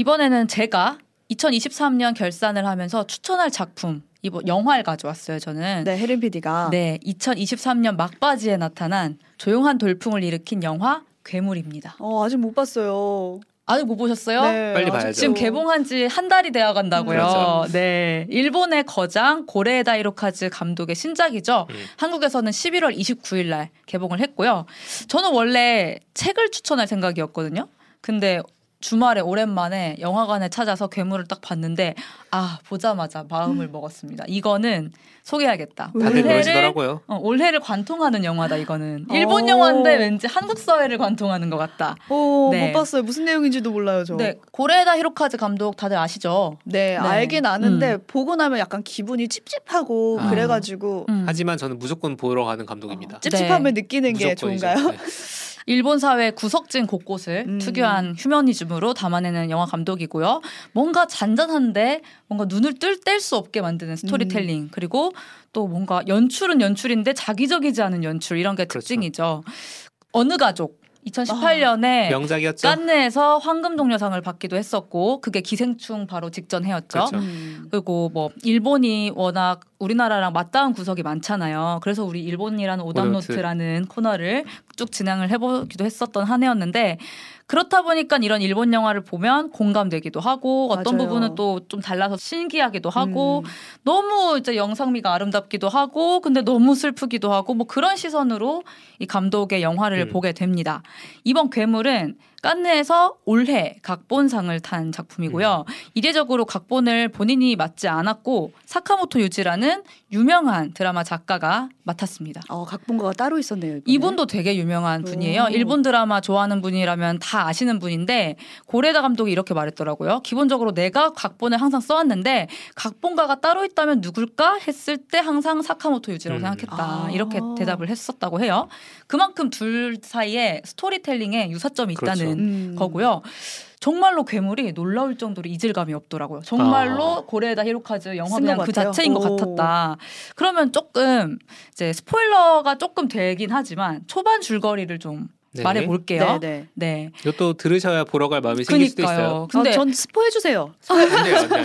이번에는 제가 2023년 결산을 하면서 추천할 작품 이번 영화를 가져왔어요. 저는 네, 혜린 PD가 네 2023년 막바지에 나타난 조용한 돌풍을 일으킨 영화 괴물입니다. 어, 아직 못 봤어요. 아직 못 보셨어요? 네, 빨리. 봐야죠. 지금 개봉한 지 한 달이 되어 간다고요. 그렇죠. 네. 일본의 거장 고레에다 히로카즈 감독의 신작이죠. 음. 한국에서는 11월 29일 날 개봉을 했고요. 저는 원래 책을 추천할 생각이었거든요. 근데 주말에 오랜만에 영화관에 찾아서 괴물을 딱 봤는데 아 보자마자 마음을 먹었습니다. 이거는 소개하겠다. 다들 올해를 그러시더라고요. 어, 올해를 관통하는 영화다 이거는 일본 오. 영화인데 왠지 한국 사회를 관통하는 것 같다. 어, 네. 못 봤어요. 무슨 내용인지도 몰라요, 저. 네 고레에다 히로카즈 감독 다들 아시죠? 네, 알긴 아는데 보고 나면 약간 기분이 찝찝하고 아. 그래가지고 음. 하지만 저는 무조건 보러 가는 감독입니다. 찝찝함을 네. 느끼는 게. 좋은가요? 네. 일본 사회 구석진 곳곳을 음. 특유한 휴머니즘으로 담아내는 영화 감독이고요. 뭔가 잔잔한데 뭔가 눈을 뗄 수 없게 만드는 스토리텔링 음. 그리고 또 뭔가 연출은 연출인데 자극적이지 않은 연출 이런 게 그렇죠. 특징이죠. 어느 가족 2018년에 명작이었죠. 깐느에서 황금종려상을 받기도 했었고 그게 기생충 바로 직전 해였죠. 그렇죠. 음. 그리고 뭐 일본이 워낙 우리나라랑 맞닿은 구석이 많잖아요. 그래서 우리 일본이라는 오답노트. 오답노트라는 코너를 쭉 진행을 해보기도 했었던 한 해였는데 그렇다 보니까 이런 일본 영화를 보면 공감되기도 하고 어떤 맞아요. 부분은 또 좀 달라서 신기하기도 하고 음. 너무 이제 영상미가 아름답기도 하고 근데 너무 슬프기도 하고 뭐 그런 시선으로 이 감독의 영화를 음. 보게 됩니다. 이번 괴물은 깐느에서 올해 각본상을 탄 작품이고요. 음. 이례적으로 각본을 본인이 맡지 않았고 사카모토 유지라는 유명한 드라마 작가가 맡았습니다. 어, 각본가가 따로 있었네요. 이번에. 이분도 되게 유명한 분이에요. 오. 일본 드라마 좋아하는 분이라면 다 아시는 분인데 고레다 감독이 이렇게 말했더라고요. 기본적으로 내가 각본을 항상 써왔는데 각본가가 따로 있다면 누굴까 했을 때 항상 사카모토 유지라고 음. 생각했다. 아. 이렇게 대답을 했었다고 해요. 그만큼 둘 사이에 스토리텔링에 유사점이 있다는 그렇죠. 음. 거고요. 정말로 괴물이 놀라울 정도로 이질감이 없더라고요. 정말로 아. 고레에다 히로카즈 영화 그냥 그 같아요? 자체인 것 오. 같았다. 그러면 조금 이제 스포일러가 조금 되긴 하지만 초반 줄거리를 좀 네. 말해 볼게요. 네, 네. 네. 이것도 들으셔야 보러 갈 마음이 생길 수도 있어요. 근데 어, 전 스포해 주세요.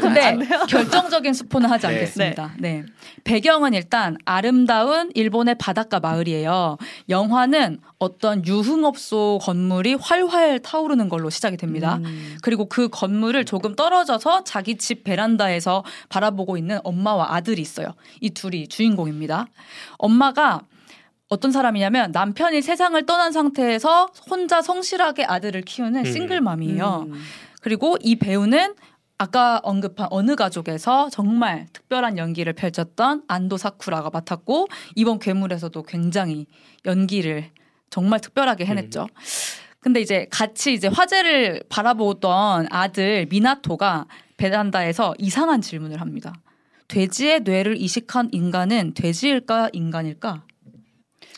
근데 결정적인 스포는 하지 네. 않겠습니다. 네. 배경은 일단 아름다운 일본의 바닷가 마을이에요. 영화는 어떤 유흥업소 건물이 활활 타오르는 걸로 시작이 됩니다. 음. 그리고 그 건물을 조금 떨어져서 자기 집 베란다에서 바라보고 있는 엄마와 아들이 있어요. 이 둘이 주인공입니다. 엄마가 어떤 사람이냐면 남편이 세상을 떠난 상태에서 혼자 성실하게 아들을 키우는 음. 싱글맘이에요. 음. 그리고 이 배우는 아까 언급한 어느 가족에서 정말 특별한 연기를 펼쳤던 안도 사쿠라가 맡았고 이번 괴물에서도 굉장히 연기를 정말 특별하게 해냈죠. 근데 이제 같이 이제 화제를 바라보던 아들 미나토가 베란다에서 이상한 질문을 합니다. 돼지의 뇌를 이식한 인간은 돼지일까 인간일까?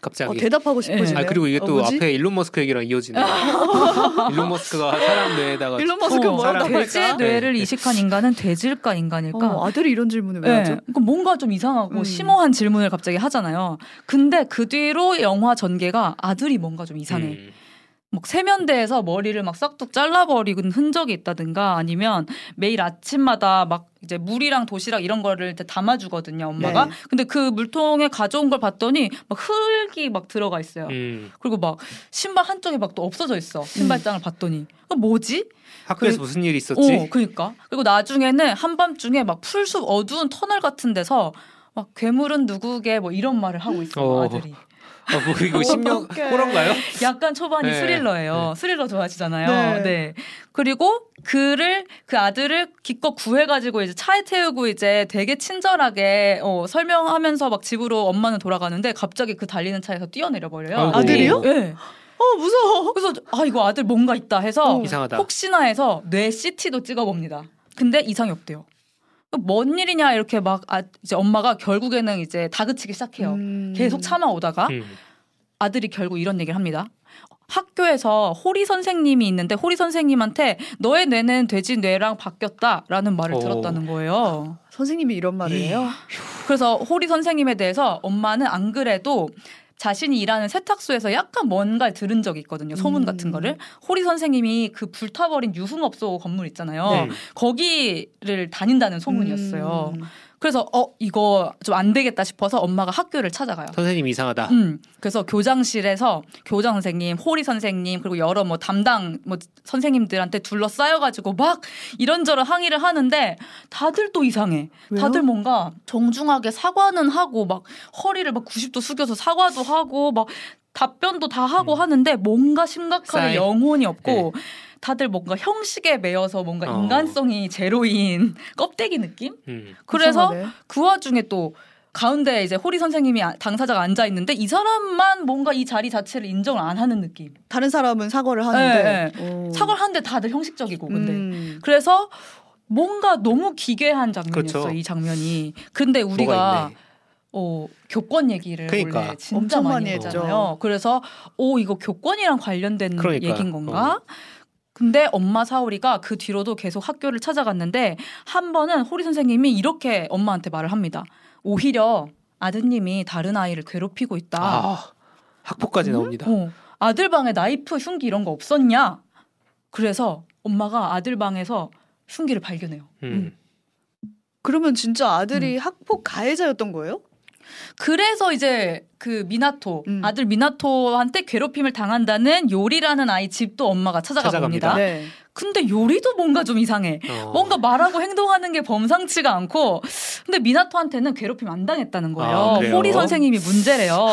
갑자기. 어, 대답하고 싶어지네요. 아 그리고 이게 어, 또 뭐지? 앞에 일론 머스크 얘기랑 이어지네요. 일론 머스크가 사람 뇌에다가 일론 머스크 어, 뭐라고 돼지의 할까? 뇌를 네. 이식한 인간은 돼지일까 인간일까? 어, 아들이 이런 질문을 왜 네. 하죠? 그러니까 뭔가 좀 이상하고 음. 심오한 질문을 갑자기 하잖아요. 근데 그 뒤로 영화 전개가 아들이 뭔가 좀 이상해. 음. 막 세면대에서 머리를 막 싹둑 잘라버리는 흔적이 있다든가 아니면 매일 아침마다 막 이제 물이랑 도시락 이런 거를 이제 담아주거든요 엄마가 네. 근데 그 물통에 가져온 걸 봤더니 막 흙이 막 들어가 있어요 음. 그리고 막 신발 한쪽이 막 또 없어져 있어 신발장을 봤더니 어, 뭐지 학교에서 그- 무슨 일이 있었지? 어, 그니까. 그리고 나중에는 한밤중에 막 풀숲 어두운 터널 같은 데서 막 괴물은 누구게 뭐 이런 말을 하고 있어요, 어. 아들이. 어, 뭐 이거 신명 어떡해. 호러인가요? 약간 초반이 네. 스릴러예요. 스릴러 좋아하시잖아요. 네. 네. 그리고 그를 그 아들을 기껏 구해가지고 이제 차에 태우고 이제 되게 친절하게 어, 설명하면서 막 집으로 엄마는 돌아가는데 갑자기 그 달리는 차에서 뛰어내려 버려요. 아이고. 아들이요? 네. 어 무서워. 그래서 아 이거 아들 뭔가 있다 해서 어. 이상하다. 혹시나 해서 뇌 CT도 찍어봅니다. 근데 이상이 없대요. 뭔 일이냐 이렇게 막 아, 이제 엄마가 결국에는 이제 다그치기 시작해요. 음. 계속 참아오다가 음. 아들이 결국 이런 얘기를 합니다. 학교에서 호리 선생님이 있는데 호리 선생님한테 너의 뇌는 돼지 뇌랑 바뀌었다라는 말을 오. 들었다는 거예요. 선생님이 이런 말을 해요. 그래서 호리 선생님에 대해서 엄마는 안 그래도 자신이 일하는 세탁소에서 약간 뭔가를 들은 적이 있거든요. 소문 음. 같은 거를. 호리 선생님이 그 불타버린 유흥업소 건물 있잖아요. 네. 거기를 다닌다는 소문이었어요. 음. 그래서 어 이거 좀 안 되겠다 싶어서 엄마가 학교를 찾아가요. 선생님 이상하다. 음, 그래서 교장실에서 교장 선생님, 호리 선생님 그리고 여러 뭐 담당 뭐 선생님들한테 둘러싸여 가지고 막 이런저런 항의를 하는데 다들 또 이상해. 왜요? 다들 뭔가 정중하게 사과는 하고 막 허리를 막 90도 숙여서 사과도 하고 막 답변도 다 하고 음. 하는데 뭔가 심각하게 싸이. 영혼이 없고 다들 뭔가 형식에 매여서 뭔가 어. 인간성이 제로인 껍데기 느낌? 음. 그래서 이상하네. 그 와중에 또 가운데 이제 호리 선생님이 아- 당사자가 앉아 있는데 이 사람만 뭔가 이 자리 자체를 인정을 안 하는 느낌. 다른 사람은 사과를 하는데 오. 사과를 하는데 다들 형식적이고 근데 음. 그래서 뭔가 너무 기괴한 장면이었어 그렇죠. 이 장면이. 근데 우리가. 어 교권 얘기를 그러니까. 원래 진짜 엄청 많이. 했잖아요. 그래서 오 이거 교권이랑 관련된 그러니까. 얘기인 건가? 근데 엄마 사오리가 그 뒤로도 계속 학교를 찾아갔는데 한 번은 호리 선생님이 이렇게 엄마한테 말을 합니다. 오히려 아드님이 다른 아이를 괴롭히고 있다. 아, 학폭까지 나옵니다. 어, 아들 방에 나이프, 흉기 이런 거 없었냐? 그래서 엄마가 아들 방에서 흉기를 발견해요. 음. 그러면 진짜 아들이 학폭 가해자였던 거예요? 그래서 이제 그 미나토 음. 아들 미나토한테 괴롭힘을 당한다는 요리라는 아이 집도 엄마가 찾아가 찾아갑니다. 봅니다. 네. 근데 요리도 뭔가 좀 이상해. 어. 뭔가 말하고 행동하는 게 범상치가 않고 근데 미나토한테는 괴롭힘 안 당했다는 거예요. 아? 호리 선생님이 문제래요.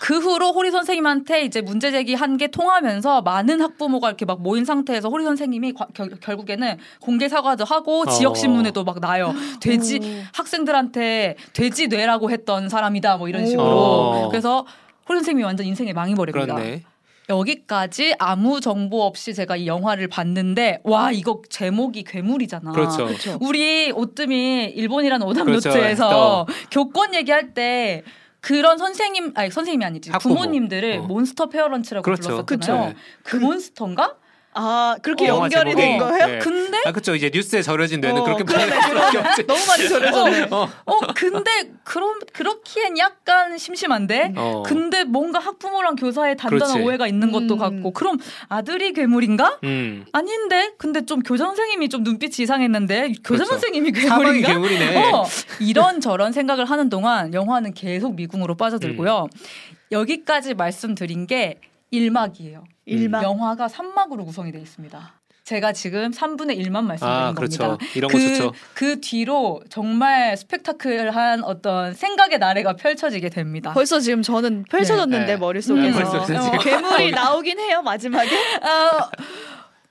그 후로 호리 선생님한테 이제 문제 제기한 게 통하면서 많은 학부모가 이렇게 막 모인 상태에서 호리 선생님이 과- 결, 결국에는 공개 사과도 하고 어. 지역 신문에도 막 나요. 돼지 오. 학생들한테 돼지 뇌라고 했던 사람이다 뭐 이런 오. 식으로. 어. 그래서 호리 선생님이 완전 인생이 망해버립니다. 그렇네. 여기까지 아무 정보 없이 제가 이 영화를 봤는데 와 이거 제목이 괴물이잖아. 그렇죠. 그렇죠. 우리 오뜸이 일본이라는 오답 그렇죠. 노트에서 교권 얘기할 때 그런 선생님 아니 선생님이 아니지 학부모. 부모님들을 어. 몬스터 페어런츠라고 그렇죠. 불렀었잖아요. 그쵸. 그 몬스터인가? 아 그렇게 어, 연결이 된 제목이. 거예요? 네. 근데 아 그렇죠. 이제 뉴스에 절여진 뇌는 어, 그렇게 그러네, 많이. 너무 많이 절여졌네. 어. 어 근데 그런 그렇기엔 약간 심심한데 어. 근데 뭔가 학부모랑 교사의 단단한 그렇지. 오해가 있는 것도 음. 같고 그럼 아들이 괴물인가? 음. 아닌데 근데 좀 교장 선생님이 좀 눈빛이 이상했는데 교장 그렇죠. 선생님이 괴물인가? 괴물이네. 어, 이런 저런 생각을 하는 동안 영화는 계속 미궁으로 빠져들고요. 음. 여기까지 말씀드린 게 1막이에요. 일막 영화가 3막으로 구성이 되어 있습니다. 제가 지금 3분의 1만 말씀드린 아 그렇죠. 겁니다. 이런 거 그, 좋죠. 그 뒤로 정말 스펙타클한 어떤 생각의 나래가 펼쳐지게 됩니다. 벌써 지금 저는 펼쳐졌는데 네. 머릿속에서 음, 벌써 어, 괴물이 나오긴 해요 마지막에 어,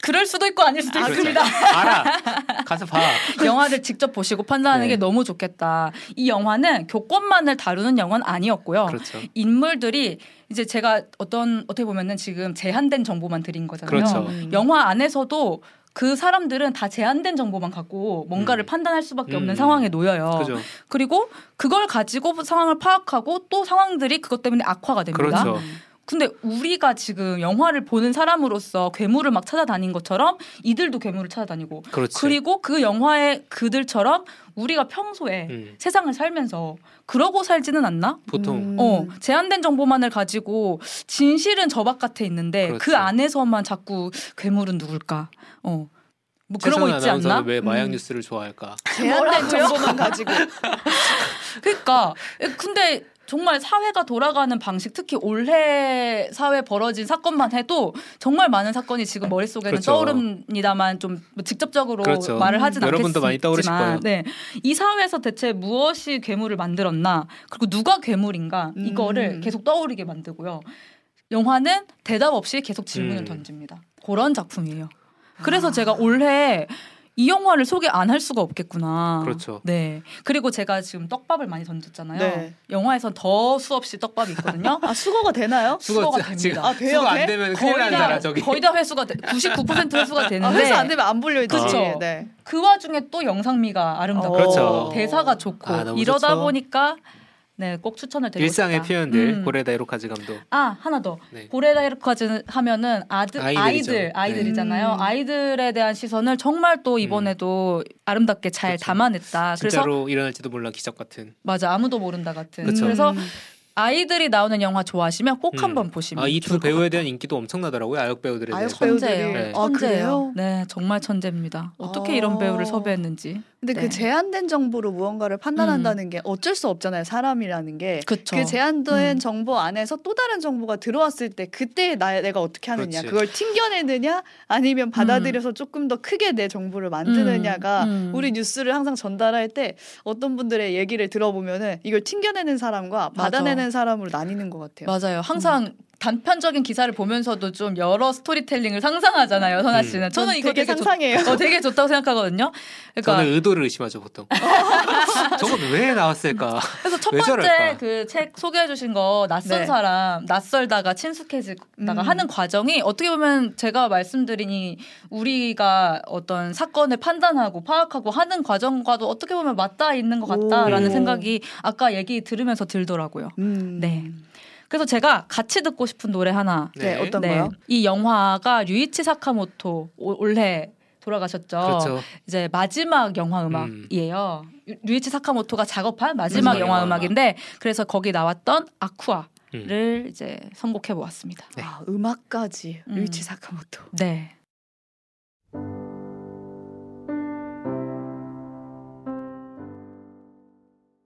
그럴 수도 있고 아닐 수도 그렇죠. 있습니다. 알아. 가서 봐. 영화를 직접 보시고 판단하는 네. 게 너무 좋겠다. 이 영화는 교권만을 다루는 영화는 아니었고요. 그렇죠. 인물들이 이제 제가 어떤 어떻게 보면은 지금 제한된 정보만 드린 거잖아요. 그렇죠. 음. 영화 안에서도 그 사람들은 다 제한된 정보만 갖고 뭔가를 음. 판단할 수밖에 없는 음. 상황에 놓여요. 그죠. 그리고 그걸 가지고 상황을 파악하고 또 상황들이 그것 때문에 악화가 됩니다. 그렇죠. 근데 우리가 지금 영화를 보는 사람으로서 괴물을 막 찾아다닌 것처럼 이들도 괴물을 찾아다니고 그렇지. 그리고 그 영화의 그들처럼 우리가 평소에 음. 세상을 살면서 그러고 살지는 않나? 보통 음. 어, 제한된 정보만을 가지고 진실은 저 바깥에 있는데 그 그렇죠. 안에서만 자꾸 괴물은 누굴까? 어. 뭐 그런 거 있지 않나? 왜 마약 음. 뉴스를 좋아할까? 제한된? 정보만 가지고 그러니까 근데 정말 사회가 돌아가는 방식 특히 올해 사회 벌어진 사건만 해도 정말 많은 사건이 지금 머릿속에는 그렇죠. 떠오릅니다만 좀뭐 직접적으로 그렇죠. 말을 하진 여러분도 많이 떠오르실 않겠지만 거예요. 네. 이 사회에서 대체 무엇이 괴물을 만들었나 그리고 누가 괴물인가 음. 이거를 계속 떠오르게 만들고요. 영화는 대답 없이 계속 질문을 음. 던집니다. 그런 작품이에요. 그래서 제가 올해 이 영화를 소개 안 할 수가 없겠구나. 그렇죠. 네. 그리고 제가 지금 떡밥을 많이 던졌잖아요. 네. 영화에선 더 수없이 떡밥이 있거든요. 아 수거가 되나요? 수거가 수거 지금 됩니다. 아, 돼요, 수거 안 돼? 되면 거의 큰일 나는 다라 저기. 거의 다 회수가 돼. 99% 회수가 아, 되는데 회사 안 되면 안 불려야지. 그쵸. 네. 그 와중에 또 영상미가 아름답고 그렇죠. 대사가 좋고 아, 이러다 좋죠. 보니까 네, 꼭 추천을 드리고 일상의 싶다. 표현들 음. 고레다 이로카즈 감독. 아 하나 더 네. 고레다이르까지 하면은 아들 아이들이죠. 아이들 아이들이잖아요. 음. 아이들에 대한 시선을 정말 또 이번에도 아름답게 잘 그렇죠. 담아냈다. 그래서 진짜로 일어날지도 몰라 기적 같은. 맞아 아무도 모른다 같은. 그쵸. 그래서 음. 아이들이 나오는 영화 좋아하시면 꼭 음. 한번 보시면 아, 이두 좋을 것 배우에 대한 인기도 엄청나더라고요. 아역 배우들에 아역 대해서. 배우들이 천재예요. 네. 아 그래요? 네, 정말 천재입니다. 어떻게 아. 이런 배우를 섭외했는지. 근데 네. 그 제한된 정보로 무언가를 판단한다는 게 어쩔 수 없잖아요. 사람이라는 게. 그쵸. 그 제한된 음. 정보 안에서 또 다른 정보가 들어왔을 때 그때 나 내가 어떻게 하느냐 그렇지. 그걸 튕겨내느냐 아니면 받아들여서 조금 더 크게 내 정보를 만드느냐가 음, 음. 우리 뉴스를 항상 전달할 때 어떤 분들의 얘기를 들어보면은 이걸 튕겨내는 사람과 맞아. 받아내는 사람으로 나뉘는 것 같아요. 맞아요. 항상 단편적인 기사를 보면서도 좀 여러 스토리텔링을 상상하잖아요, 선아 음. 씨는. 전 저는 이거 되게 되게, 좋, 상상해요. 어, 되게 좋다고 생각하거든요. 그러니까 저는 의도를 의심하죠 보통. 저건 왜 나왔을까? 그래서 첫왜 번째? 그 책 소개해 주신 거 낯선 네. 사람 낯설다가 친숙해지다가 음. 하는 과정이 어떻게 보면 제가 말씀드린 이 우리가 어떤 사건을 판단하고 파악하고 하는 과정과도 어떻게 보면 맞닿아 있는 것 같다라는 오. 생각이 아까 얘기 들으면서 들더라고요. 음. 네. 그래서 제가 같이 듣고 싶은 노래 하나 네, 어떤 네. 거요? 이 영화가 류이치 사카모토 오- 올해 돌아가셨죠. 그렇죠. 이제 마지막 영화 음악이에요. 유- 류이치 사카모토가 작업한 마지막 마지막 영화 영화 음악인데 그래서 거기 나왔던 아쿠아를 음. 이제 선곡해 보았습니다. 네. 아, 음악까지 음. 류이치 사카모토. 네.